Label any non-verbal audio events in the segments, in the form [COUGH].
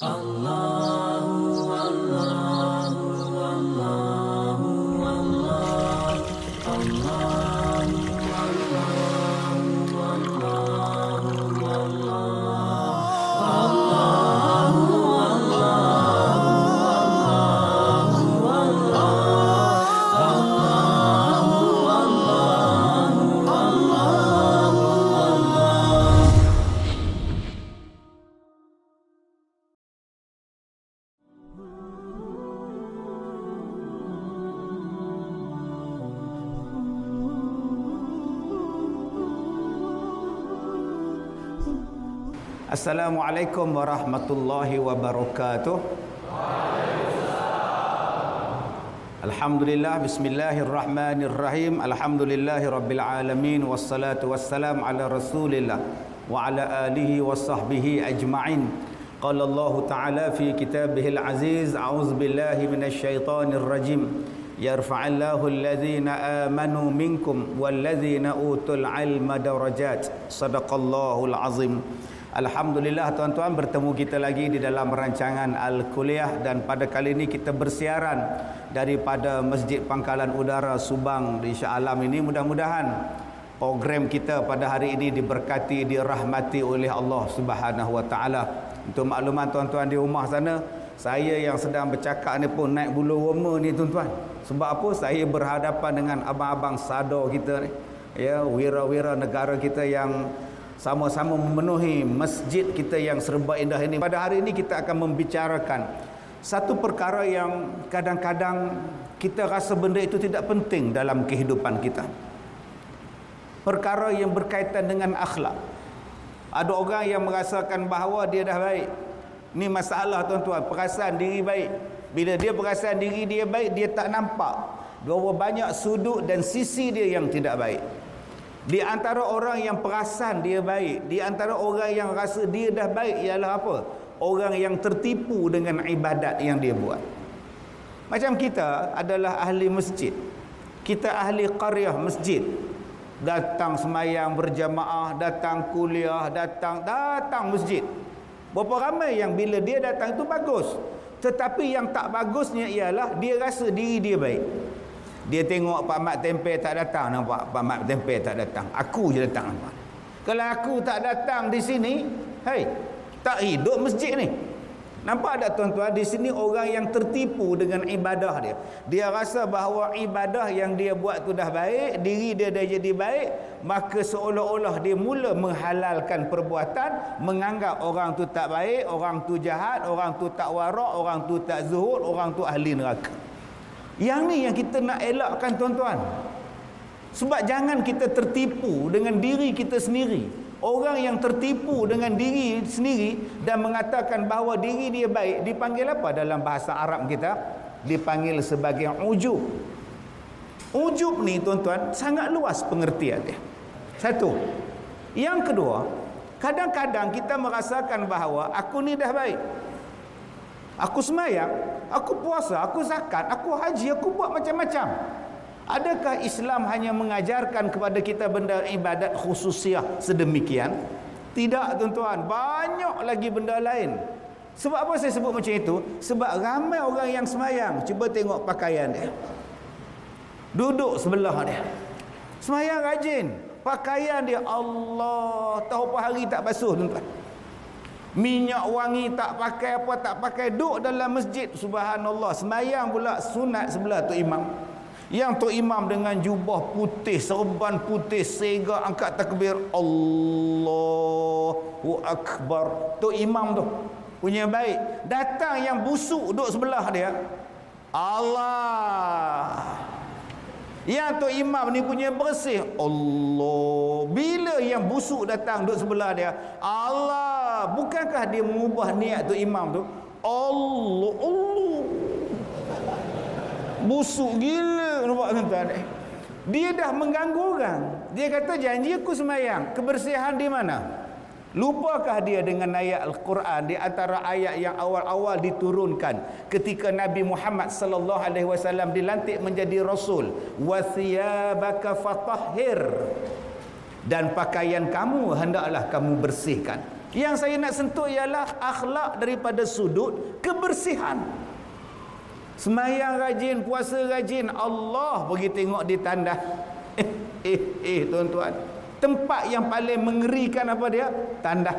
Allah. السلام عليكم ورحمة الله وبركاته. الحمد لله بسم الله الرحمن الرحيم الحمد لله رب العالمين والصلاة والسلام على رسول الله وعلى آله وصحبه أجمعين قال الله تعالى في كتابه العزيز أعوذ بالله من الشيطان الرجيم يرفع الله الذين آمنوا منكم والذين أوتوا العلم درجات. صدق الله العظيم Alhamdulillah tuan-tuan bertemu kita lagi di dalam rancangan Al-Kuliah dan pada kali ini kita bersiaran daripada Masjid Pangkalan Udara Subang di Shah Alam ini mudah-mudahan program kita pada hari ini diberkati dirahmati oleh Allah Subhanahu Wa Taala. Untuk makluman tuan-tuan di rumah sana, saya yang sedang bercakap ni pun naik bulu roma ni tuan-tuan. Sebab apa? Saya berhadapan dengan abang-abang sado kita ni. Ya, wira-wira negara kita yang sama-sama memenuhi masjid kita yang serba indah ini. Pada hari ini kita akan membicarakan satu perkara yang kadang-kadang kita rasa benda itu tidak penting dalam kehidupan kita. Perkara yang berkaitan dengan akhlak. Ada orang yang merasakan bahawa dia dah baik. Ini masalah tuan-tuan, perasaan diri baik. Bila dia perasaan diri dia baik, dia tak nampak. Bahawa banyak sudut dan sisi dia yang tidak baik. Di antara orang yang perasan dia baik, di antara orang yang rasa dia dah baik ialah apa? Orang yang tertipu dengan ibadat yang dia buat. Macam kita adalah ahli masjid. Kita ahli qaryah masjid. Datang semayang berjamaah, datang kuliah, datang datang masjid. Berapa ramai yang bila dia datang itu bagus. Tetapi yang tak bagusnya ialah dia rasa diri dia baik. Dia tengok Pak Mat Tempe tak datang nampak Pak Mat Tempe tak datang. Aku je datang nampak. Kalau aku tak datang di sini, hei, tak hidup masjid ni. Nampak tak tuan-tuan di sini orang yang tertipu dengan ibadah dia. Dia rasa bahawa ibadah yang dia buat tu dah baik, diri dia dah jadi baik, maka seolah-olah dia mula menghalalkan perbuatan, menganggap orang tu tak baik, orang tu jahat, orang tu tak warak, orang tu tak zuhud, orang tu ahli neraka. Yang ni yang kita nak elakkan tuan-tuan. Sebab jangan kita tertipu dengan diri kita sendiri. Orang yang tertipu dengan diri sendiri dan mengatakan bahawa diri dia baik dipanggil apa dalam bahasa Arab kita? Dipanggil sebagai ujub. Ujub ni tuan-tuan sangat luas pengertian dia. Satu. Yang kedua, kadang-kadang kita merasakan bahawa aku ni dah baik. Aku semayang, aku puasa, aku zakat, aku haji, aku buat macam-macam. Adakah Islam hanya mengajarkan kepada kita benda ibadat khususiah sedemikian? Tidak tuan-tuan, banyak lagi benda lain. Sebab apa saya sebut macam itu? Sebab ramai orang yang semayang, cuba tengok pakaian dia. Duduk sebelah dia. Semayang rajin, pakaian dia Allah, tahu apa hari tak basuh tuan-tuan. Minyak wangi tak pakai apa tak pakai duduk dalam masjid. Subhanallah. Semayang pula sunat sebelah tu imam. Yang tu imam dengan jubah putih serban putih sega angkat takbir. Allahu akbar. Tu imam tu punya baik. Datang yang busuk duduk sebelah dia. Allah yang tu imam ni punya bersih. Allah bila yang busuk datang duduk sebelah dia Allah bukankah dia mengubah niat tu imam tu? Allah Allah. Busuk gila nampak tuan-tuan. Dia dah mengganggu orang. Dia kata janji aku semayang. Kebersihan di mana Lupakah dia dengan ayat Al-Quran di antara ayat yang awal-awal diturunkan ketika Nabi Muhammad sallallahu alaihi wasallam dilantik menjadi rasul? Wa thiyabaka fatahhir. Dan pakaian kamu hendaklah kamu bersihkan. yang saya nak sentuh ialah akhlak daripada sudut kebersihan. Semayang rajin puasa rajin Allah pergi tengok di tandas. [LAUGHS] Eh eh eh tuan-tuan tempat yang paling mengerikan apa dia? Tandas.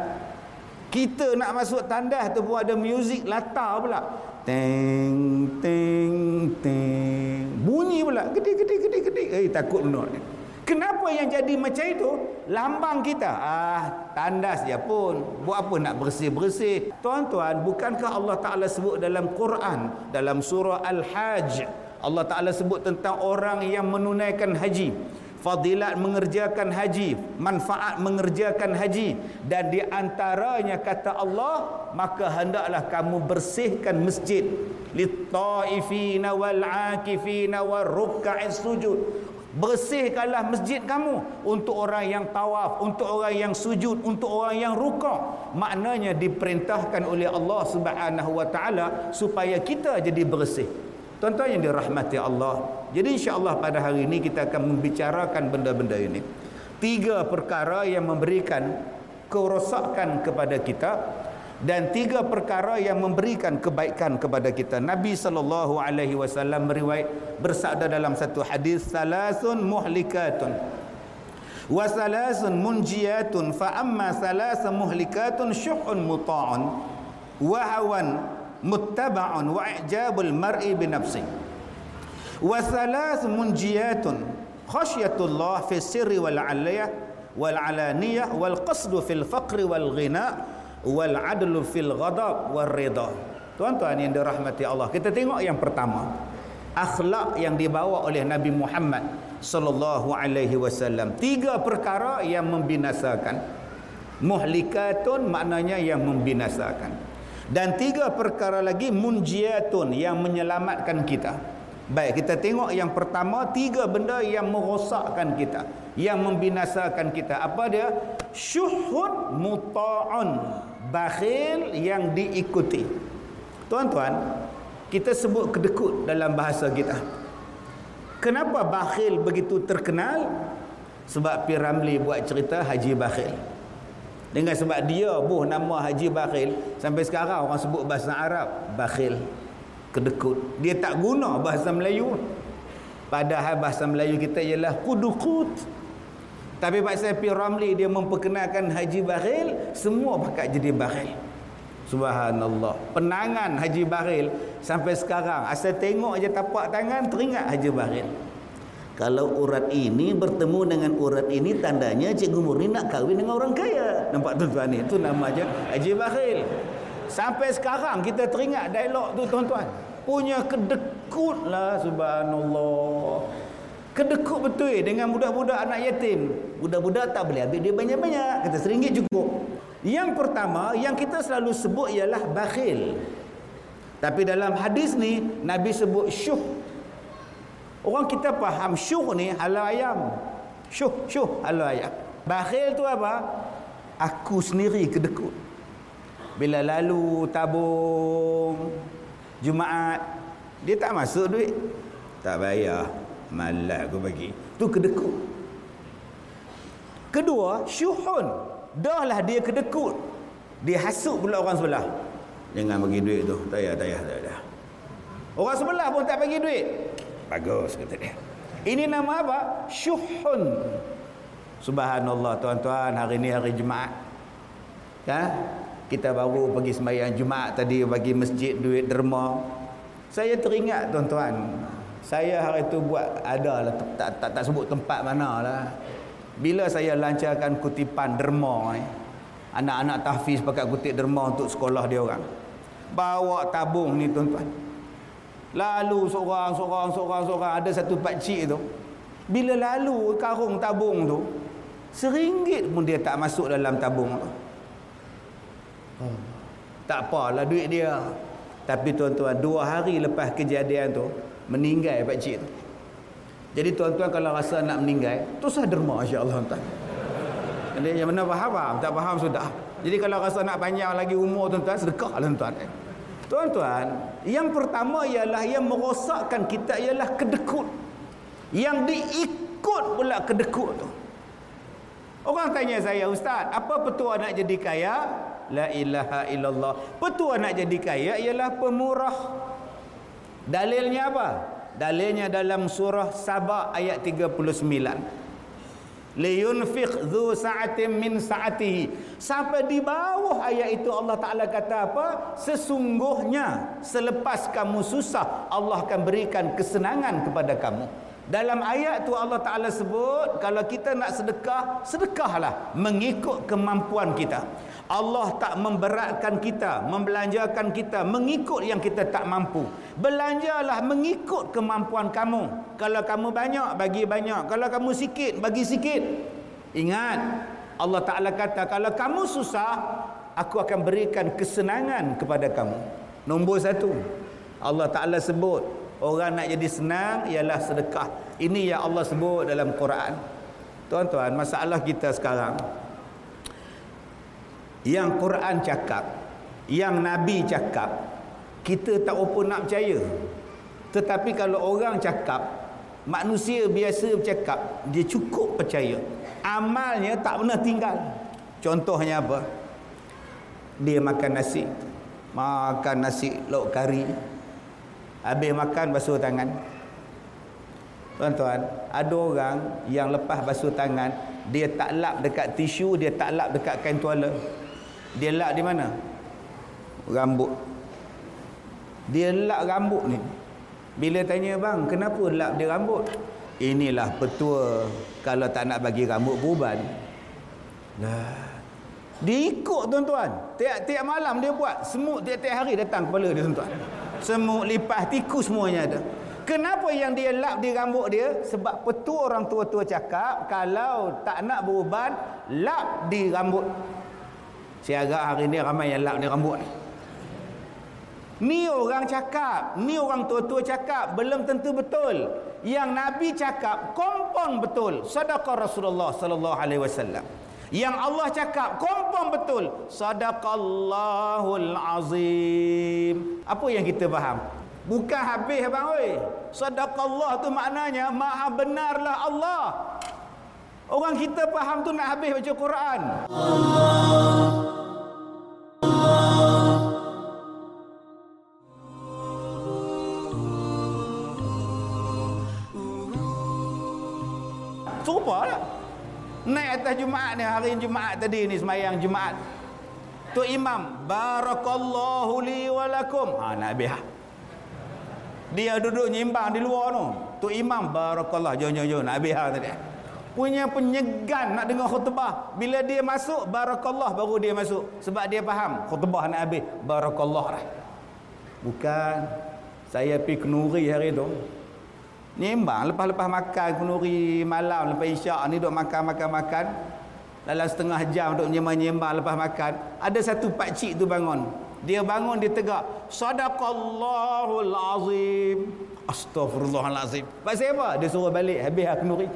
Kita nak masuk tandas tu pun ada muzik latar pula. Teng teng teng. Bunyi pula. Gede gede gede gede. Eh takut benar kenapa yang jadi macam itu? Lambang kita. Ah tandas dia pun. Buat apa nak bersih-bersih? Tuan-tuan bukankah Allah Taala sebut dalam Quran dalam surah Al-Hajj? Allah Taala sebut tentang orang yang menunaikan haji fadilat mengerjakan haji manfaat mengerjakan haji dan di antaranya kata Allah maka hendaklah kamu bersihkan masjid. Lit-taifina wal-akifina war-ruk'is sujud. Bersihkanlah masjid kamu untuk orang yang tawaf untuk orang yang sujud untuk orang yang rukuk maknanya diperintahkan oleh Allah Subhanahu wa taala supaya kita jadi bersih. Tuan-tuan yang dirahmati Allah. Jadi insya-Allah pada hari ini kita akan membicarakan benda-benda ini. Tiga perkara yang memberikan kerosakan kepada kita dan tiga perkara yang memberikan kebaikan kepada kita. Nabi sallallahu alaihi wasallam meriwayat bersabda dalam satu hadis salasun muhlikatun wa salasun munjiyatun fa amma salasun muhlikatun syuhun muta'un wa hawan muttaba'un wa i'jabul mar'i bi nafsi wa thalath munjiyatun khasyatullah fi sirri wal 'aliyah wal 'alaniyah wal qasdu fil faqri wal ghina wal 'adlu fil ghadab wal ridha tuan-tuan yang dirahmati Allah kita tengok yang pertama. Akhlak yang dibawa oleh Nabi Muhammad sallallahu alaihi wasallam. Tiga perkara yang membinasakan. Muhlikatun maknanya yang membinasakan. Dan tiga perkara lagi munjiatun yang menyelamatkan kita baik kita tengok yang pertama tiga benda yang merosakkan kita yang membinasakan kita. Apa dia? Syuhun muta'un bakhil yang diikuti. Tuan-tuan kita sebut kedekut dalam bahasa kita. Kenapa bakhil begitu terkenal? Sebab Piramli buat cerita Haji Bakhil. Dengan sebab dia buh nama Haji Bakhil sampai sekarang orang sebut bahasa Arab Bakhil kedekut dia tak guna bahasa Melayu padahal bahasa Melayu kita ialah kudukut tapi Pak Safi Ramli dia memperkenalkan Haji Bakhil semua pakat jadi Bakhil Subhanallah penangan Haji Bakhil sampai sekarang asal tengok je tapak tangan teringat Haji Bakhil kalau urat ini bertemu dengan urat ini tandanya Cikgu Murni nak kahwin dengan orang kaya. Nampak tuan-tuan ni? Itu nama je Haji Bakhil. Sampai sekarang kita teringat dialog tu tuan-tuan. Punya kedekut lah subhanallah. Kedekut betul eh, dengan budak-budak anak yatim. Budak-budak tak boleh ambil dia banyak-banyak. Kata seringgit cukup. Yang pertama yang kita selalu sebut ialah bakhil. Tapi dalam hadis ni Nabi sebut syuh Orang kita faham syuh ni halal ayam. Syuh, syuh halal ayam. Bakhil tu apa? Aku sendiri kedekut. Bila lalu tabung Jumaat dia tak masuk duit. Tak bayar. Malas aku bagi. Tu kedekut. Kedua, syuhun. Dahlah dia kedekut. Dia hasut pula orang sebelah. Jangan bagi duit tu. Tak payah, tak payah, tak payah. Orang sebelah pun tak bagi duit. Bagus kata dia. Ini nama apa? Syuhun. Subhanallah tuan-tuan, hari ini hari Jumaat. Ya? Kita baru pergi sembahyang Jumaat tadi bagi masjid duit derma. Saya teringat tuan-tuan. Saya hari itu buat ada lah tak, tak, tak, sebut tempat mana lah. Bila saya lancarkan kutipan derma ni. Anak-anak tahfiz pakai kutip derma untuk sekolah dia orang. Bawa tabung ni tuan-tuan. Lalu seorang, seorang, seorang, seorang. Ada satu pakcik tu. Bila lalu karung tabung tu. Seringgit pun dia tak masuk dalam tabung tu. Hmm. Tak apalah duit dia. Tapi tuan-tuan, dua hari lepas kejadian tu. Meninggal pakcik tu. Jadi tuan-tuan kalau rasa nak meninggal. Tu sah derma insyaAllah. Jadi yang mana faham? Tak faham sudah. Jadi kalau rasa nak panjang lagi umur tuan-tuan. Sedekah lah tuan-tuan. Tuan-tuan, yang pertama ialah yang merosakkan kita ialah kedekut. Yang diikut pula kedekut tu. Orang tanya saya, Ustaz, apa petua nak jadi kaya? La ilaha illallah. Petua nak jadi kaya ialah pemurah. Dalilnya apa? Dalilnya dalam surah sabah ayat 39 liyunfiq dhu sa'atin min sa'atihi. Sampai di bawah ayat itu Allah Taala kata apa? Sesungguhnya selepas kamu susah Allah akan berikan kesenangan kepada kamu dalam ayat tu Allah Taala sebut kalau kita nak sedekah sedekahlah mengikut kemampuan kita Allah tak memberatkan kita, membelanjakan kita mengikut yang kita tak mampu. Belanjalah mengikut kemampuan kamu. Kalau kamu banyak, bagi banyak. Kalau kamu sikit, bagi sikit. Ingat, Allah Ta'ala kata, kalau kamu susah, aku akan berikan kesenangan kepada kamu. Nombor satu, Allah Ta'ala sebut, orang nak jadi senang ialah sedekah. Ini yang Allah sebut dalam Quran. Tuan-tuan, masalah kita sekarang, yang Quran cakap yang Nabi cakap kita tak apa nak percaya. Tetapi kalau orang cakap manusia biasa bercakap dia cukup percaya. Amalnya tak pernah tinggal. Contohnya apa? Dia makan nasi. Makan nasi lauk kari habis makan basuh tangan. Tuan-tuan ada orang yang lepas basuh tangan dia tak lap dekat tisu dia tak lap dekat kain tuala. Dia lak di mana? Rambut. Dia lak rambut ni. Bila tanya bang kenapa lak dia rambut? Inilah petua. Kalau tak nak bagi rambut beruban lah dia ikut tuan-tuan. Tiap-tiap malam dia buat. Semut tiap-tiap hari datang kepala dia tuan-tuan semut lipas tikus semuanya ada kenapa yang dia lap di rambut dia sebab petua orang tua-tua cakap kalau tak nak beruban lap di rambut saya agak hari ni ramai yang lap ni rambut ni. Ni orang cakap, ni orang tua-tua cakap, belum tentu betul. Yang Nabi cakap kompon betul. Sadaqah Rasulullah sallallahu alaihi wasallam. Yang Allah cakap kompon betul. Sadaqallahul azim. Apa yang kita faham? Bukan habis abang oi. Sadaqallah tu maknanya maha benarlah Allah. Orang kita faham tu nak habis baca Quran. Allah. Atas Jumaat ni, hari Jumaat tadi ni semayang Jumaat. Tu imam, Barakallahu li walakum. Ha, nak habis ha. Dia duduk nyimbang di luar tu. Tu imam, Barakallah. Jom, jom, jom. Nak habis ha tadi. Punya penyegan nak dengar khutbah. Bila dia masuk, Barakallah baru dia masuk. Sebab dia faham. Khutbah nak habis. Barakallah lah. Bukan. Saya pergi kenuri hari tu. Nimbang lepas-lepas makan kunuri malam lepas isyak ni duk makan-makan-makan. Dalam setengah jam duk nyembang-nyembang lepas makan, ada satu pak cik tu bangun. Dia bangun dia tegak, "Sadaqallahul azim." Astaghfirullahalazim. Pasal apa? Dia suruh balik habis kenuri.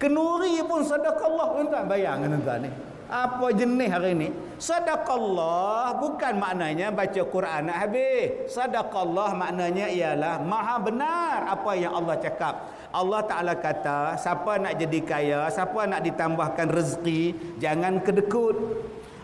Kenuri pun sadaqallah tuan-tuan bayang tuan-tuan ni apa jenis hari ini sadaqallah bukan maknanya baca Quran nak habis. Sadaqallah maknanya ialah maha benar apa yang Allah cakap. Allah Ta'ala kata siapa nak jadi kaya siapa nak ditambahkan rezeki jangan kedekut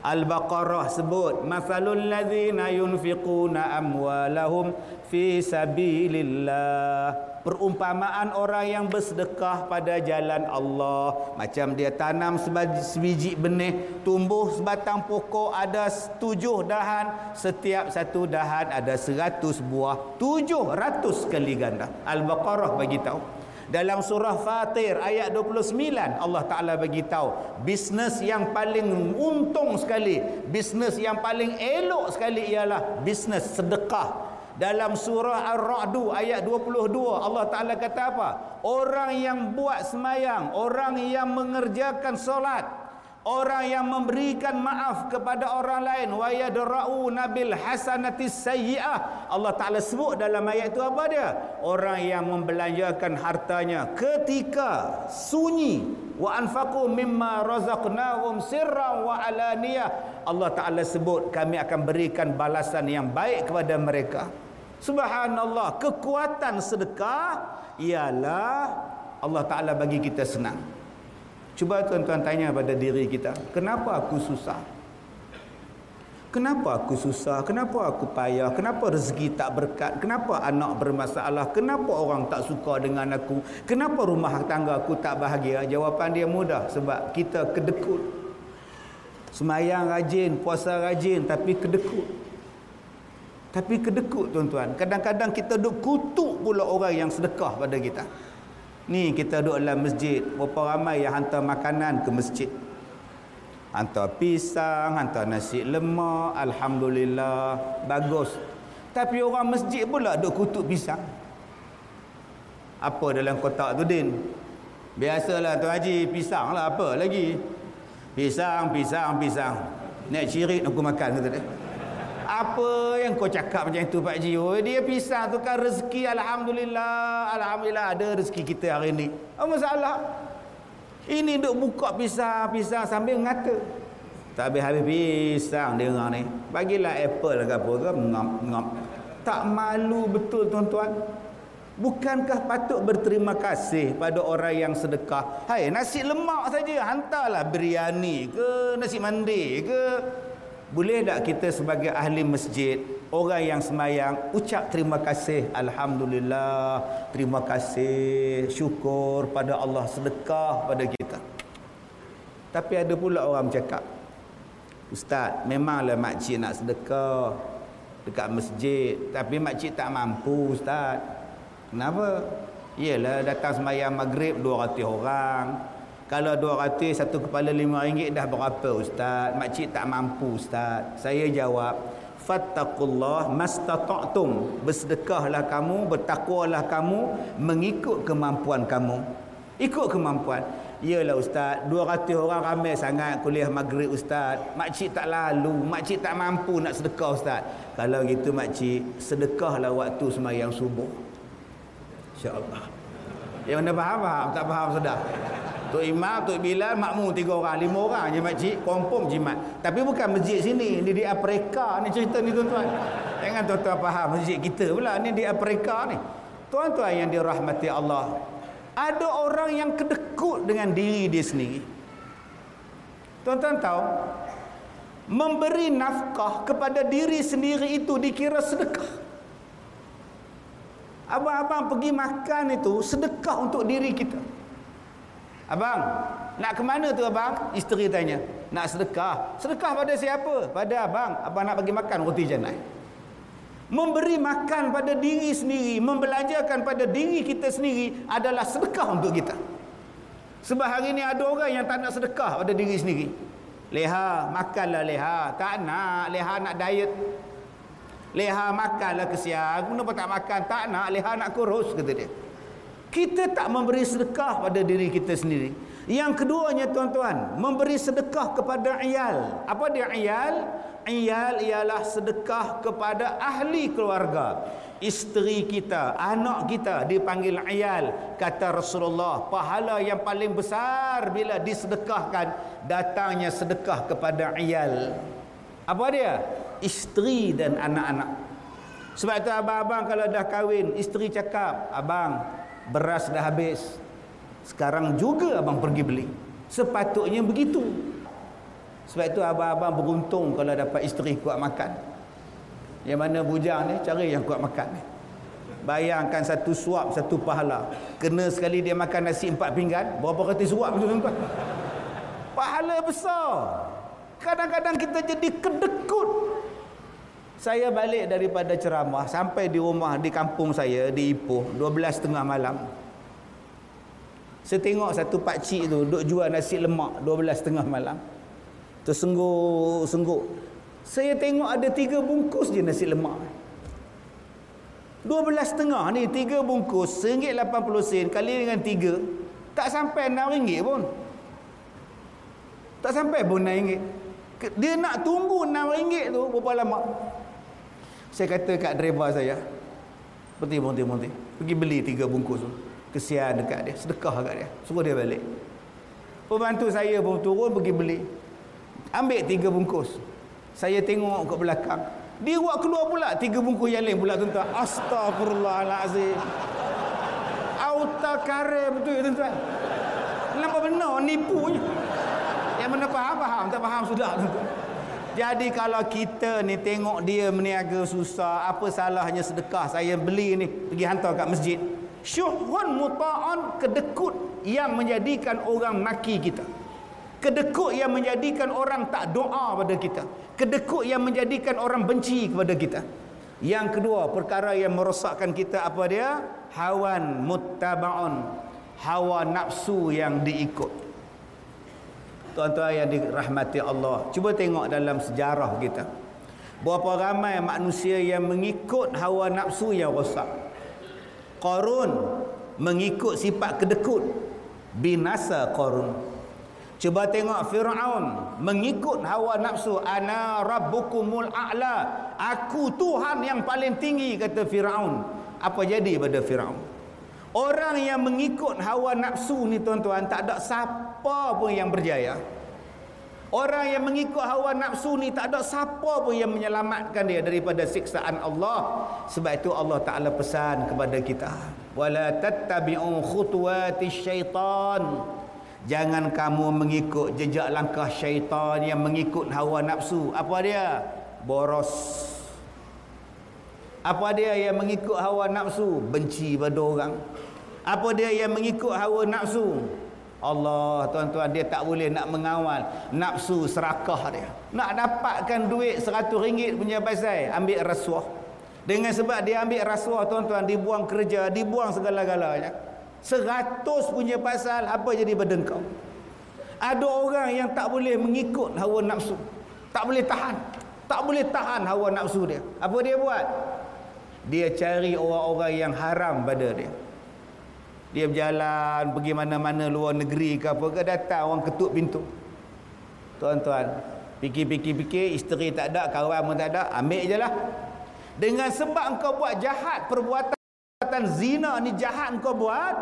Al-Baqarah sebut Mafalul ladhina yunfiquna amwalahum fi sabilillah. Perumpamaan orang yang bersedekah pada jalan Allah. Macam dia tanam sebiji benih Tumbuh sebatang pokok ada tujuh dahan. Setiap satu dahan ada seratus buah Tujuh ratus kali ganda. Al-Baqarah bagi tahu dalam surah Fatir ayat 29 Allah Taala bagi tahu bisnes yang paling untung sekali, bisnes yang paling elok sekali ialah bisnes sedekah. Dalam surah Ar-Ra'du ayat 22 Allah Taala kata apa? Orang yang buat semayang, orang yang mengerjakan solat, orang yang memberikan maaf kepada orang lain wa yadra'u nabil hasanatis sayyi'ah. Allah Taala sebut dalam ayat itu apa dia? Orang yang membelanjakan hartanya ketika sunyi. Wa anfaqu mimma razaqnahum sirran wa alaniyah. Allah Taala sebut kami akan berikan balasan yang baik kepada mereka. Subhanallah kekuatan sedekah ialah Allah Taala bagi kita senang Cuba tuan-tuan tanya pada diri kita, kenapa aku susah? Kenapa aku susah? Kenapa aku payah? Kenapa rezeki tak berkat? Kenapa anak bermasalah? Kenapa orang tak suka dengan aku? Kenapa rumah tangga aku tak bahagia? Jawapan dia mudah sebab kita kedekut. Semayang rajin, puasa rajin tapi kedekut. Tapi kedekut tuan-tuan. Kadang-kadang kita duk kutuk pula orang yang sedekah pada kita. Ni kita duduk dalam masjid. Berapa ramai yang hantar makanan ke masjid hantar pisang, hantar nasi lemak, alhamdulillah, bagus. Tapi orang masjid pula duk kutuk pisang. Apa dalam kotak tu din? Biasalah tu haji, pisang lah apa lagi? Pisang, pisang, pisang. Nak cirit aku makan kata dia. Apa yang kau cakap macam itu Pak Ji? Oh, dia pisang tu kan rezeki alhamdulillah. Alhamdulillah ada rezeki kita hari ni. Apa masalah? Ini duk buka pisang-pisang sambil ngata. Tak habis-habis pisang dia orang ni. Bagilah apple ke apa ke ngam ngam. Tak malu betul tuan-tuan. Bukankah patut berterima kasih pada orang yang sedekah? Hai, nasi lemak saja hantarlah biryani ke nasi mandi ke. Boleh tak kita sebagai ahli masjid orang yang semayang ucap terima kasih alhamdulillah terima kasih syukur pada Allah sedekah pada kita. Tapi ada pula orang bercakap ustaz memanglah makcik nak sedekah dekat masjid tapi makcik tak mampu ustaz. Kenapa? Iyalah datang semayang maghrib 200 orang kalau 200 satu kepala 5 ringgit dah berapa ustaz? Makcik tak mampu ustaz. Saya jawab fattaqullah mastata'tum. Bersedekahlah kamu bertakwalah kamu mengikut kemampuan kamu. Ikut kemampuan. Yalah ustaz 200 orang ramai sangat kuliah maghrib ustaz. Makcik tak lalu makcik tak mampu nak sedekah ustaz. Kalau gitu makcik sedekahlah waktu semayang subuh. Insyaallah. Yang mana faham faham? Tak faham sudah Tok Imam, Tok Bilal, makmum tiga orang, lima orang je makcik, confirm jimat. Tapi bukan masjid sini, ni di Afrika ni cerita ni tuan-tuan. Jangan tuan-tuan faham masjid kita pula, ni di Afrika ni. Tuan-tuan yang dirahmati Allah, ada orang yang kedekut dengan diri dia sendiri. Tuan-tuan tahu, memberi nafkah kepada diri sendiri itu dikira sedekah. Abang-abang pergi makan itu sedekah untuk diri kita. Abang, nak ke mana tu abang? Isteri tanya. Nak sedekah. Sedekah pada siapa? Pada abang. Abang nak bagi makan roti janai. Memberi makan pada diri sendiri, membelanjakan pada diri kita sendiri adalah sedekah untuk kita. Sebab hari ini ada orang yang tak nak sedekah pada diri sendiri. Leha, makanlah leha. Tak nak, leha nak diet. Leha makanlah kesian. Kenapa tak makan? Tak nak, leha nak kurus, kata dia kita tak memberi sedekah pada diri kita sendiri. Yang keduanya tuan-tuan memberi sedekah kepada iyal. Apa dia iyal? Iyal ialah sedekah kepada ahli keluarga. Isteri kita anak kita dipanggil iyal. Kata Rasulullah pahala yang paling besar bila disedekahkan datangnya sedekah kepada iyal. Apa dia? Isteri dan anak-anak. Sebab itu abang-abang kalau dah kahwin isteri cakap abang beras dah habis. Sekarang juga abang pergi beli. Sepatutnya begitu. Sebab itu abang-abang beruntung kalau dapat isteri kuat makan. Yang mana bujang ni cari yang kuat makan ni. Bayangkan satu suap satu pahala. Kena sekali dia makan nasi empat pinggan berapa kata suap tu tuan pahala besar. Kadang-kadang kita jadi kedekut saya balik daripada ceramah sampai di rumah di kampung saya di Ipoh 12 tengah malam. Saya tengok satu pak cik tu duk jual nasi lemak 12 tengah malam. Tersengguk-sengguk. Saya tengok ada tiga bungkus je nasi lemak. 12 tengah ni tiga bungkus RM1.80 sen kali dengan tiga tak sampai RM6 pun. Tak sampai pun RM6. Dia nak tunggu RM6 tu berapa lama? Saya kata kat driver saya, berhenti, berhenti, berhenti. Pergi beli tiga bungkus tu. Kesian dekat dia. Sedekah dekat dia. Suruh dia balik. Pembantu saya pun turun pergi beli. Ambil tiga bungkus. Saya tengok ke belakang. Dia buat keluar pula tiga bungkus yang lain pula tuan-tuan. Astagfirullahalazim. Auta kare betul ya tuan-tuan. Nampak benar nipunya. Yang mana faham, faham. Tak faham sudah tuan-tuan. Jadi kalau kita ni tengok dia meniaga susah, apa salahnya sedekah saya beli ni pergi hantar kat masjid. Syuhun muta'an kedekut yang menjadikan orang maki kita. Kedekut yang menjadikan orang tak doa pada kita. Kedekut yang menjadikan orang benci kepada kita. Yang kedua, perkara yang merosakkan kita apa dia? Hawan muttaba'un. Hawa nafsu yang diikut tuan-tuan yang dirahmati Allah. Cuba tengok dalam sejarah kita. Berapa ramai manusia yang mengikut hawa nafsu yang rosak. Qarun mengikut sifat kedekut. Binasa Qarun. Cuba tengok Fir'aun mengikut hawa nafsu. Ana rabbukumul a'la. Aku Tuhan yang paling tinggi kata Fir'aun. Apa jadi pada Fir'aun Orang yang mengikut hawa nafsu ni tuan-tuan tak ada siapa pun yang berjaya. Orang yang mengikut hawa nafsu ni tak ada siapa pun yang menyelamatkan dia daripada siksaan Allah. Sebab itu Allah Taala pesan kepada kita, wala tattabi'u khutuwatis syaitan. Jangan kamu mengikut jejak langkah syaitan yang mengikut hawa nafsu. Apa dia? Boros. Apa dia yang mengikut hawa nafsu? Benci pada orang. Apa dia yang mengikut hawa nafsu? Allah tuan-tuan dia tak boleh nak mengawal. Nafsu serakah dia. Nak dapatkan duit seratus ringgit punya pasal ambil rasuah. Dengan sebab dia ambil rasuah tuan-tuan dibuang kerja dibuang segala-galanya. Seratus punya pasal apa jadi berdengkau? Ada orang yang tak boleh mengikut hawa nafsu. Tak boleh tahan. Tak boleh tahan hawa nafsu dia. Apa dia buat? Dia cari orang-orang yang haram pada dia dia berjalan pergi mana-mana luar negeri ke apa ke datang orang ketuk pintu. Tuan-tuan fikir-fikir-fikir isteri tak ada kawan pun tak ada ambil je lah. Dengan sebab engkau buat jahat perbuatan zina ni jahat engkau buat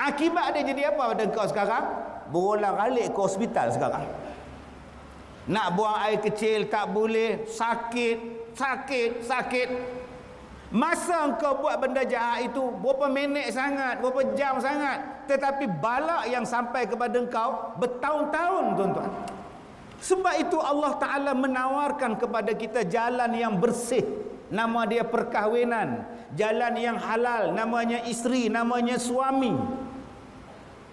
akibat dia jadi apa pada engkau sekarang? Berulang alik ke hospital sekarang. Nak buang air kecil tak boleh sakit sakit sakit Masa engkau buat benda jahat itu berapa minit sangat, berapa jam sangat, tetapi balak yang sampai kepada engkau bertahun-tahun tuan-tuan. Sebab itu Allah Taala menawarkan kepada kita jalan yang bersih, nama dia perkahwinan, jalan yang halal, namanya isteri, namanya suami.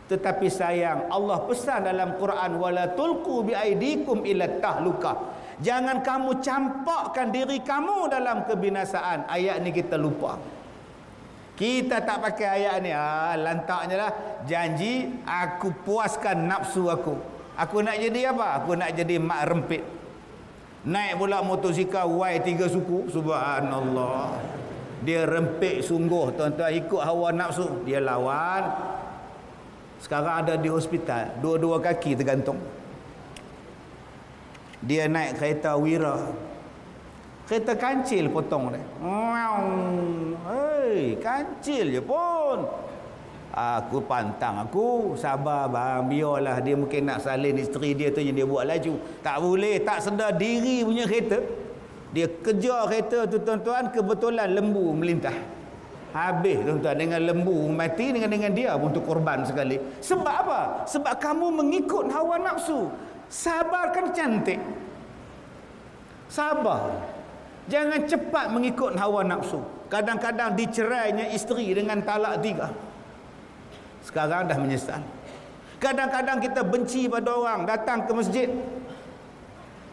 Tetapi sayang Allah pesan dalam Quran wala tulqu biaidikum ila tahlukah Jangan kamu campakkan diri kamu dalam kebinasaan. Ayat ni kita lupa. Kita tak pakai ayat ni. Ah, lantaknya lah. Janji aku puaskan nafsu aku. Aku nak jadi apa? Aku nak jadi mak rempit. Naik pula motosikal Y3 suku. Subhanallah. Dia rempit sungguh. Tuan-tuan ikut hawa nafsu. Dia lawan. Sekarang ada di hospital. Dua-dua kaki tergantung dia naik kereta wira. Kereta kancil potong dia. Hei kancil je pun. Aku pantang aku. Sabar bang. Biarlah dia mungkin nak salin isteri dia tu yang dia buat laju. Tak boleh tak sedar diri punya kereta. Dia kejar kereta tu tuan-tuan kebetulan lembu melintah. Habis tuan-tuan dengan lembu mati dengan dengan dia untuk korban sekali. Sebab apa? Sebab kamu mengikut hawa nafsu Sabar kan cantik. Sabar. Jangan cepat mengikut hawa nafsu. Kadang-kadang dicerainya isteri dengan talak tiga. Sekarang dah menyesal. Kadang-kadang kita benci pada orang datang ke masjid.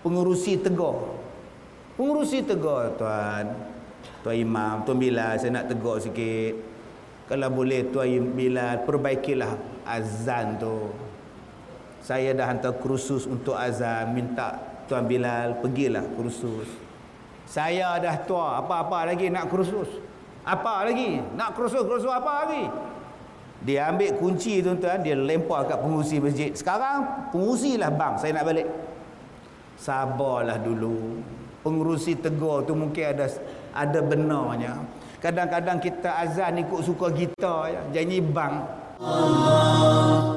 Pengurusi tegur. Pengurusi tegur tuan. Tuan Imam, Tuan Bilal saya nak tegur sikit. Kalau boleh Tuan Bilal perbaikilah azan tu saya dah hantar kursus untuk azan minta Tuan Bilal pergilah kursus. Saya dah tua apa-apa lagi nak kursus? Apa lagi? Nak kursus kursus apa lagi? Dia ambil kunci tuan-tuan dia lempar kat pengurusi masjid. Sekarang pengurusi lah bang saya nak balik. Sabarlah dulu. Pengurusi tegur tu mungkin ada ada benarnya. Kadang-kadang kita azan ikut suka kita ya. Janji bang Allah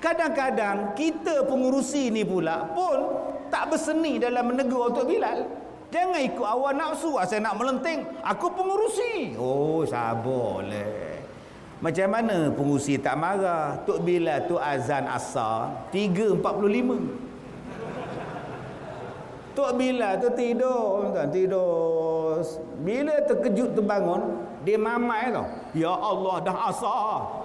Kadang-kadang kita pengurusi ni pula pun tak berseni dalam menegur untuk Bilal. Jangan ikut awal nafsu ah, saya nak melenting. Aku pengurusi. Oh sabarlah macam mana pengurusi tak marah? Tok Bilal tu azan asar 3.45 Tok Bilal tu tidur kan tidur. Bila terkejut terbangun dia mamai tau ya Allah dah asar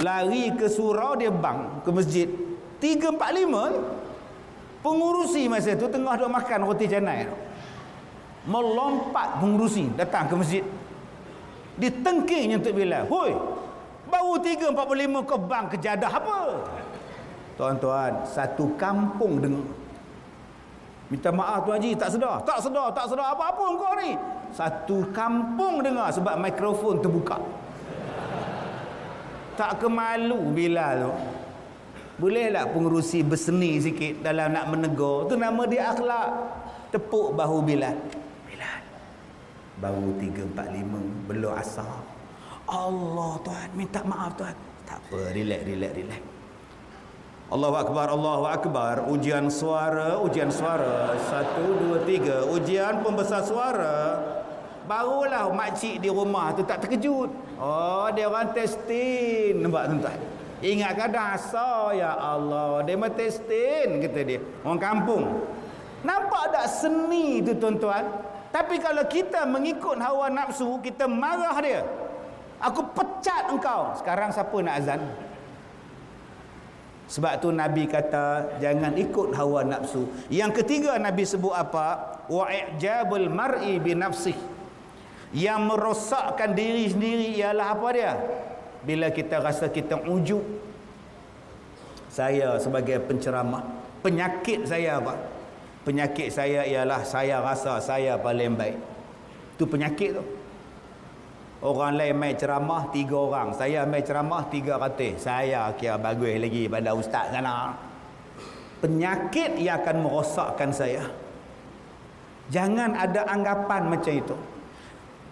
lari ke surau dia bang ke masjid 345 pengurusi masa tu tengah duk makan roti canai melompat pengurusi datang ke masjid. Ditengkingnya untuk bila hoi baru 345 kau bang kejadah apa? Tuan-tuan satu kampung dengar. Minta maaf tuan haji tak sedar tak sedar tak sedar apa-apa kau ni. Satu kampung dengar sebab mikrofon terbuka tak kemalu bila tu. Boleh tak pengurusi berseni sikit dalam nak menegur? Tu nama dia akhlak. Tepuk bahu Bilal. Bilal baru 345 belum asar. Allah Tuhan. Minta maaf Tuhan. Tak apa relax relax relax. Allahu Akbar Allahu Akbar. Ujian suara ujian suara. Satu dua tiga. Ujian pembesar suara. Barulah makcik di rumah tu tak terkejut oh dia orang testing nampak tuan-tuan Ingat kadang asal ya Allah. Dia mah testin kata dia. Orang kampung. Nampak tak seni tu tuan-tuan? Tapi kalau kita mengikut hawa nafsu, kita marah dia. Aku pecat engkau. Sekarang siapa nak azan? Sebab tu Nabi kata jangan ikut hawa nafsu. Yang ketiga Nabi sebut apa? Wa'ijabul mar'i bi nafsih. Yang merosakkan diri sendiri ialah apa dia? bila kita rasa kita ujub saya sebagai penceramah penyakit saya apa penyakit saya ialah saya rasa saya paling baik. Tu penyakit tu. Orang lain main ceramah tiga orang. Saya main ceramah tiga ratus. Saya kira bagus lagi pada ustaz sana. Penyakit yang akan merosakkan saya. Jangan ada anggapan macam itu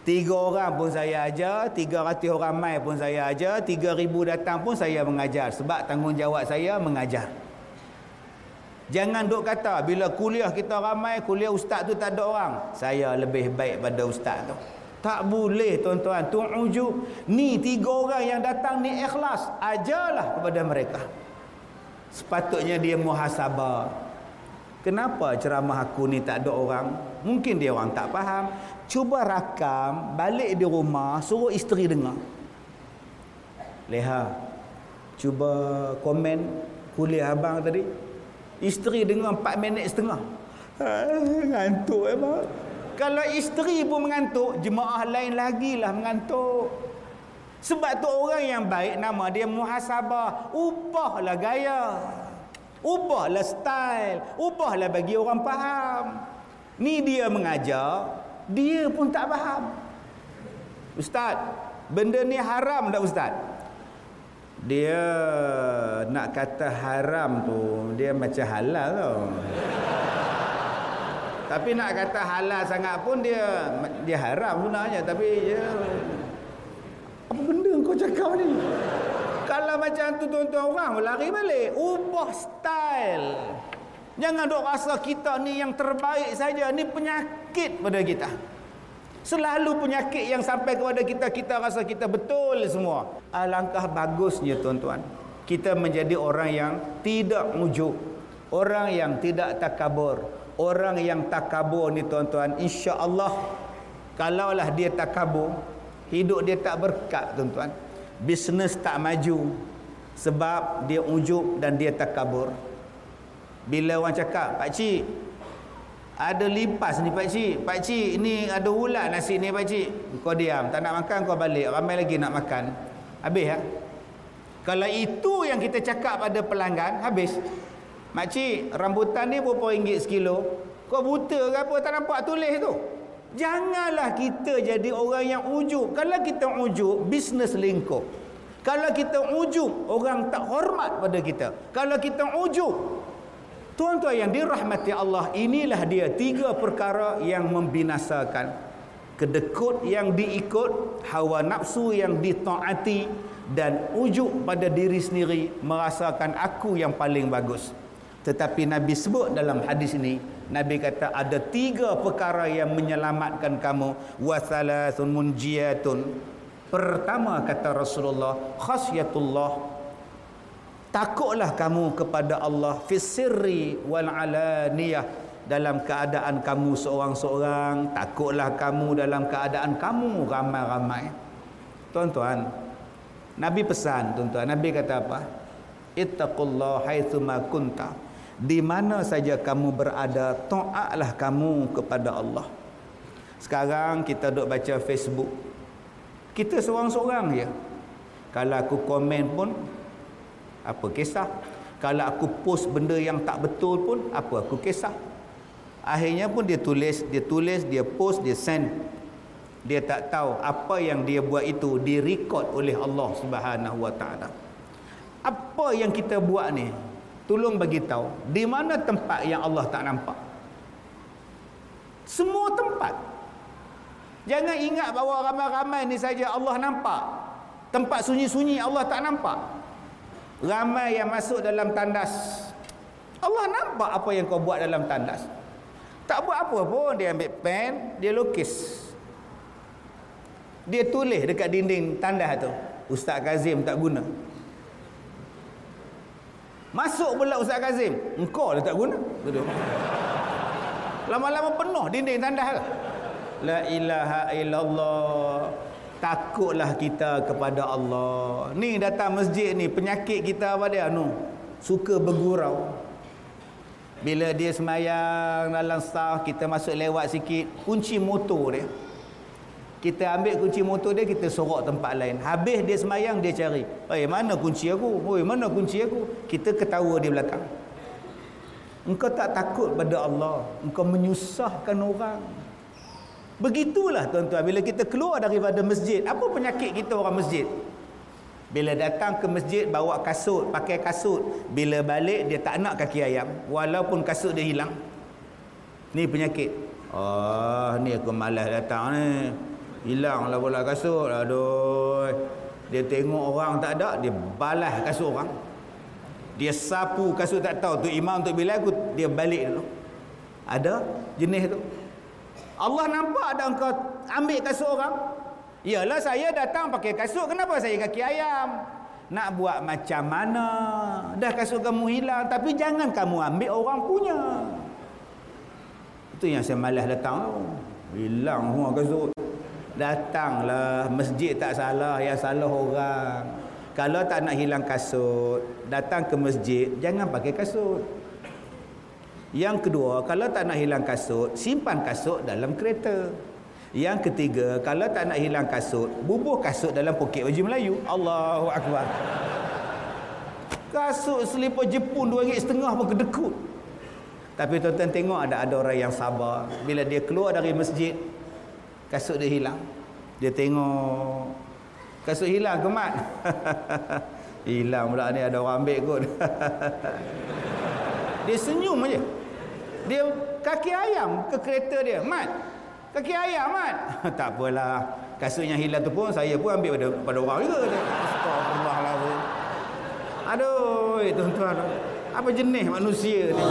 Tiga orang pun saya ajar, tiga ratus orang mai pun saya ajar, tiga ribu datang pun saya mengajar. Sebab tanggungjawab saya mengajar. Jangan duk kata bila kuliah kita ramai, kuliah ustaz tu tak ada orang. Saya lebih baik pada ustaz tu. Tak boleh tuan-tuan. Tu ujub. Ni tiga orang yang datang ni ikhlas. Ajarlah kepada mereka. Sepatutnya dia muhasabah. Kenapa ceramah aku ni tak ada orang? Mungkin dia orang tak faham cuba rakam balik di rumah suruh isteri dengar. Leha cuba komen kuliah abang tadi. Isteri dengar 4 minit setengah. Ah, ngantuk abang kalau isteri pun mengantuk jemaah lain lagi lah mengantuk. Sebab tu orang yang baik nama dia muhasabah. Ubahlah gaya. Ubahlah style. Ubahlah bagi orang faham. Ni dia mengajar dia pun tak faham. Ustaz benda ni haram tak ustaz? Dia nak kata haram tu dia macam halal tau. Tapi nak kata halal sangat pun dia dia haram sebenarnya. Tapi dia apa benda kau cakap ni? Kalau macam tu tuan-tuan orang lari balik. Ubah style Jangan dok rasa kita ni yang terbaik saja. Ni penyakit pada kita. Selalu penyakit yang sampai kepada kita, kita rasa kita betul semua. Alangkah bagusnya tuan-tuan. Kita menjadi orang yang tidak mujuk. Orang yang tidak takabur. Orang yang takabur ni tuan-tuan. Insya Allah, kalaulah dia takabur, hidup dia tak berkat tuan-tuan. Bisnes tak maju. Sebab dia ujuk dan dia takabur. Bila orang cakap, Pak Cik, ada lipas ni Pak Cik. Pak Cik, ni ada ulat nasi ni Pak Cik. Kau diam, tak nak makan kau balik. Ramai lagi nak makan. Habis ya? Kalau itu yang kita cakap pada pelanggan, habis. Makcik, rambutan ni berapa ringgit sekilo? Kau buta ke apa? Tak nampak tulis tu. Janganlah kita jadi orang yang ujuk. Kalau kita ujuk, bisnes lingkup. Kalau kita ujuk, orang tak hormat pada kita. Kalau kita ujuk, Tuan-tuan yang dirahmati Allah, inilah dia tiga perkara yang membinasakan. Kedekut yang diikut, hawa nafsu yang ditaati dan ujuk pada diri sendiri merasakan aku yang paling bagus. tetapi Nabi sebut dalam hadis ini Nabi kata ada tiga perkara yang menyelamatkan kamu wasalasun munjiyatun pertama kata Rasulullah khasyatullah takutlah kamu kepada Allah. Fisirri wal alaniyah. Dalam keadaan kamu seorang-seorang takutlah kamu dalam keadaan kamu ramai-ramai. Tuan-tuan Nabi pesan tuan-tuan Nabi kata apa? Ittaqullah haitsuma kunta. Di mana saja kamu berada taatlah kamu kepada Allah. Sekarang kita duk baca Facebook. Kita seorang-seorang je. Kalau aku komen pun apa kisah? Kalau aku post benda yang tak betul pun apa aku kisah? Akhirnya pun dia tulis dia tulis dia post dia send. Dia tak tahu apa yang dia buat itu direkod oleh Allah Subhanahu Wa Taala. Apa yang kita buat ni? Tolong bagi tahu di mana tempat yang Allah tak nampak. Semua tempat. Jangan ingat bahawa ramai-ramai ni saja Allah nampak. Tempat sunyi-sunyi Allah tak nampak ramai yang masuk dalam tandas Allah nampak apa yang kau buat dalam tandas tak buat apa pun dia ambil pen dia lukis dia tulis dekat dinding tandas tu Ustaz Kazim tak guna Masuk pula Ustaz Kazim. Engkau dah tak guna. Lama-lama penuh dinding tandas. La ilaha illallah. Takutlah kita kepada Allah. Ni datang masjid ni penyakit kita apa dia? Anu? Suka bergurau. Bila dia semayang dalam sah kita masuk lewat sikit, kunci motor dia. Kita ambil kunci motor dia kita sorok tempat lain. Habis dia semayang dia cari oi mana kunci aku? Oi mana kunci aku? Kita ketawa di belakang. Engkau tak takut pada Allah. Engkau menyusahkan orang begitulah tuan-tuan. Bila kita keluar daripada masjid apa penyakit kita orang masjid? Bila datang ke masjid bawa kasut pakai kasut. Bila balik dia tak nak kaki ayam. Walaupun kasut dia hilang. Ni penyakit. Oh ni aku malas datang ni. Hilang lah bola kasut. Aduh. Dia tengok orang tak ada dia balas kasut orang. Dia sapu kasut tak tahu. Tu imam untuk bila aku dia balik dulu. Ada jenis tu Allah nampak ada engkau ambil kasut orang. Yalah saya datang pakai kasut. Kenapa saya kaki ayam? Nak buat macam mana? Dah kasut kamu hilang tapi jangan kamu ambil orang punya. Itu yang saya malas datang hilang semua kasut. Datanglah masjid tak salah yang salah orang. Kalau tak nak hilang kasut datang ke masjid jangan pakai kasut yang kedua kalau tak nak hilang kasut simpan kasut dalam kereta. Yang ketiga kalau tak nak hilang kasut bubuh kasut dalam poket baju Melayu. Allahu Akbar. Kasut selipar Jepun dua ringgit setengah pun kedekut. Tapi tuan-tuan tengok ada ada orang yang sabar. Bila dia keluar dari masjid kasut dia hilang. Dia tengok kasut hilang ke mat [LAUGHS] hilang pula ni ada orang ambil kot. [LAUGHS] Dia senyum aja dia kaki ayam ke kereta dia? Mat kaki ayam mat. [LAUGHS] Tak apalah. Kasutnya hilang tu pun saya pun ambil pada, pada orang juga. Astagfirullahaladzim aduh tuan-tuan. Apa jenis manusia ni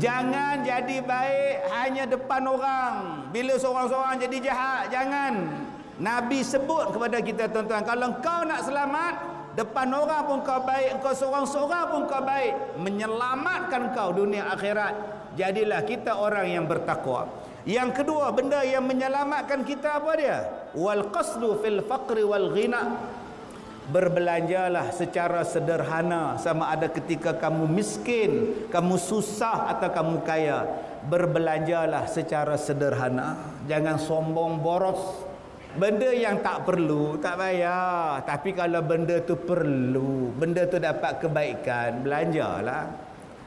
Jangan jadi baik hanya depan orang. Bila seorang-seorang jadi jahat, jangan. Nabi sebut kepada kita tuan-tuan, kalau kau nak selamat, depan orang pun kau baik, kau seorang-seorang pun kau baik, menyelamatkan kau dunia akhirat. Jadilah kita orang yang bertakwa. Yang kedua, benda yang menyelamatkan kita apa dia? Wal qasdu fil faqri wal ghina berbelanjalah secara sederhana sama ada ketika kamu miskin, kamu susah atau kamu kaya. Berbelanjalah secara sederhana. Jangan sombong boros. Benda yang tak perlu tak payah. Tapi kalau benda tu perlu, benda tu dapat kebaikan, belanjalah.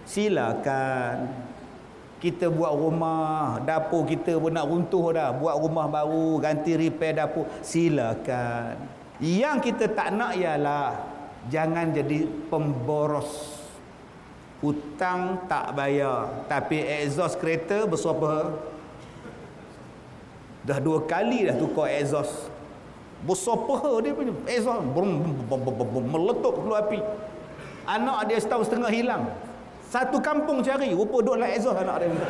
Silakan. Kita buat rumah, dapur kita pun nak runtuh dah. Buat rumah baru, ganti repair dapur, silakan. Yang kita tak nak ialah jangan jadi pemboros. Hutang tak bayar, tapi exhaust kereta bersuapa? Dah dua kali dah tukar exhaust. Peha dia punya exhaust? Meletup keluar api. Anak dia setahun setengah hilang. Satu kampung cari rupa duduk dalam exhaust anak dia.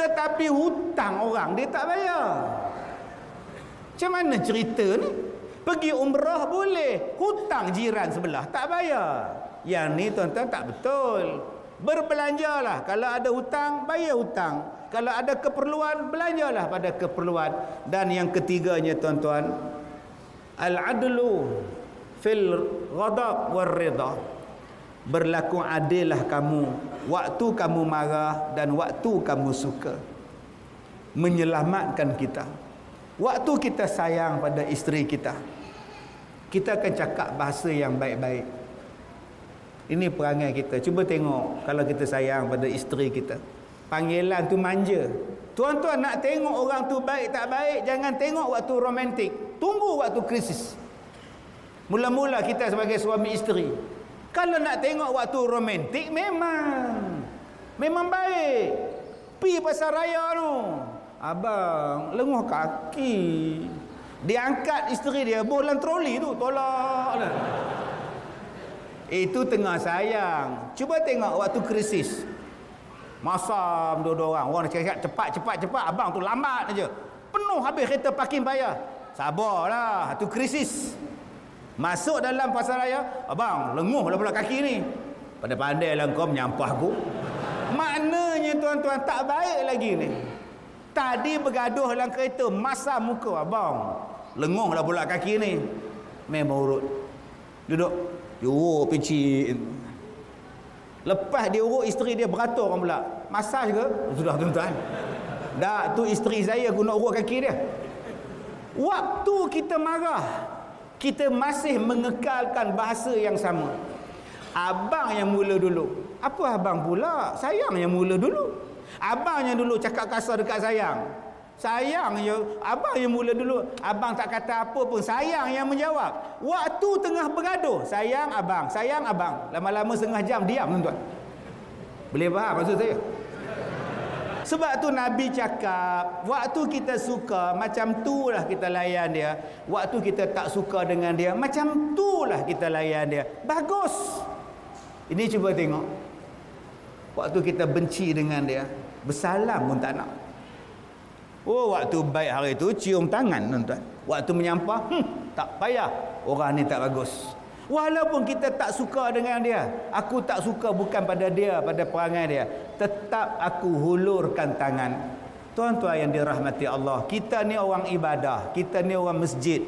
Tetapi hutang orang dia tak bayar. Macam mana cerita ni pergi umrah boleh. Hutang jiran sebelah tak bayar. Yang ni tuan-tuan tak betul. Berbelanjalah kalau ada hutang bayar hutang. Kalau ada keperluan belanjalah pada keperluan. Dan yang ketiganya tuan-tuan al-adlu fil ghadab war ridha berlaku adillah kamu waktu kamu marah dan waktu kamu suka. Menyelamatkan kita. Waktu kita sayang pada isteri kita kita akan cakap bahasa yang baik-baik ini perangai kita. Cuba tengok kalau kita sayang pada isteri kita. Panggilan tu manja. Tuan-tuan nak tengok orang tu baik tak baik, jangan tengok waktu romantik. Tunggu waktu krisis. Mula-mula kita sebagai suami isteri. Kalau nak tengok waktu romantik memang memang baik. Pi pasar raya tu. Abang lenguh kaki. Diangkat isteri dia bolan troli tu tolak. Itu tengah sayang. Cuba tengok waktu krisis. Masam dua-dua orang. Orang cakap cepat, cepat, cepat. Abang tu lambat aja. Penuh habis kereta parking bayar. Sabarlah. Itu krisis. Masuk dalam pasar raya. Abang, lenguh lah pula kaki ni. Pada pandai lah kau menyampah aku. Maknanya tuan-tuan tak baik lagi ni. Tadi bergaduh dalam kereta. Masa muka abang. Lenguh lah pula kaki ni. Memang urut. Duduk. Urut pincin. Lepas dia urut isteri dia beratur orang pula. Masaj ke? Sudah tuan-tuan. Dah tu isteri saya guna urut kaki dia. Waktu kita marah, kita masih mengekalkan bahasa yang sama. Abang yang mula dulu. Apa abang pula? Sayang yang mula dulu. Abang yang dulu cakap kasar dekat sayang. Sayang je. Abang yang mula dulu. Abang tak kata apa pun. Sayang yang menjawab. Waktu tengah bergaduh. Sayang abang. Sayang abang. Lama-lama setengah jam diam tuan-tuan. Boleh faham maksud saya? Sebab tu Nabi cakap, waktu kita suka, macam tu lah kita layan dia. Waktu kita tak suka dengan dia, macam tu lah kita layan dia. Bagus. Ini cuba tengok. Waktu kita benci dengan dia, bersalam pun tak nak. Oh waktu baik hari itu cium tangan tuan-tuan. Waktu menyampah, hmm, tak payah. Orang ni tak bagus. Walaupun kita tak suka dengan dia, aku tak suka bukan pada dia, pada perangai dia, tetap aku hulurkan tangan. Tuan-tuan yang dirahmati Allah, kita ni orang ibadah, kita ni orang masjid.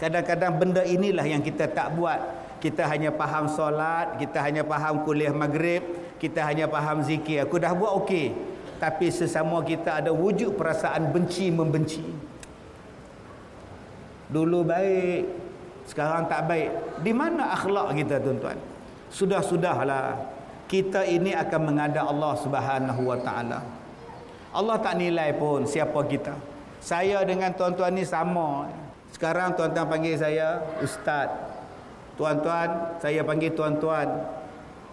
Kadang-kadang benda inilah yang kita tak buat. Kita hanya faham solat, kita hanya faham kuliah maghrib, kita hanya faham zikir. Aku dah buat okey tapi sesama kita ada wujud perasaan benci membenci. Dulu baik sekarang tak baik. Di mana akhlak kita tuan-tuan? Sudah-sudahlah. Kita ini akan menghadap Allah Subhanahu wa taala. Allah tak nilai pun siapa kita. Saya dengan tuan-tuan ni sama. Sekarang tuan-tuan panggil saya ustaz. Tuan-tuan saya panggil tuan-tuan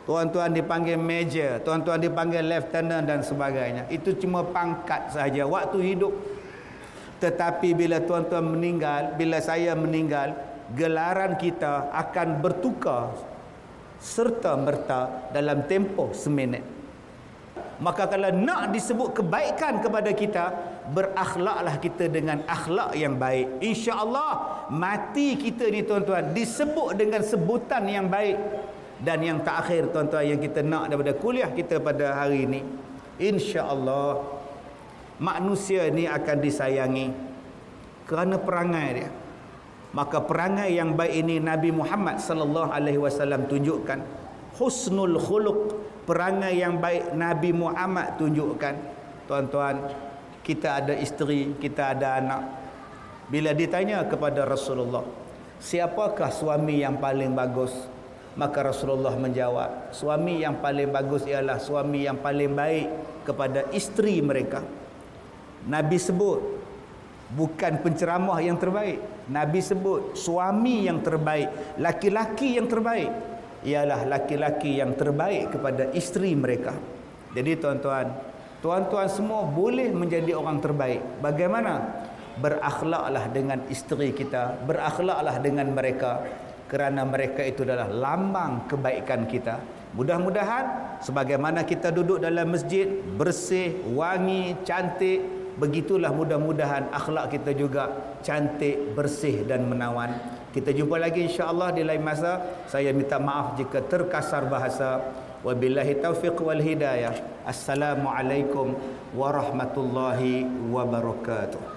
Tuan-tuan dipanggil major, tuan-tuan dipanggil lieutenant dan sebagainya. Itu cuma pangkat saja waktu hidup. Tetapi bila tuan-tuan meninggal, bila saya meninggal, gelaran kita akan bertukar serta merta dalam tempoh seminit. Maka kalau nak disebut kebaikan kepada kita, berakhlaklah kita dengan akhlak yang baik. Insya-Allah mati kita ni tuan-tuan disebut dengan sebutan yang baik dan yang terakhir tuan-tuan yang kita nak daripada kuliah kita pada hari ini insya-Allah manusia ni akan disayangi kerana perangai dia. Maka perangai yang baik ini Nabi Muhammad sallallahu alaihi wasallam tunjukkan. Husnul khuluq perangai yang baik Nabi Muhammad tunjukkan. Tuan-tuan kita ada isteri kita ada anak. Bila ditanya kepada Rasulullah siapakah suami yang paling bagus Maka Rasulullah menjawab, suami yang paling bagus ialah suami yang paling baik kepada isteri mereka. Nabi sebut bukan penceramah yang terbaik. Nabi sebut suami yang terbaik, laki-laki yang terbaik ialah laki-laki yang terbaik kepada isteri mereka. Jadi tuan-tuan, tuan-tuan semua boleh menjadi orang terbaik bagaimana berakhlaklah dengan isteri kita berakhlaklah dengan mereka kerana mereka itu adalah lambang kebaikan kita. Mudah-mudahan sebagaimana kita duduk dalam masjid bersih wangi cantik begitulah mudah-mudahan akhlak kita juga cantik bersih dan menawan. Kita jumpa lagi insya-Allah di lain masa. Saya minta maaf jika terkasar bahasa. Wabillahi taufiq wal hidayah. Assalamualaikum warahmatullahi wabarakatuh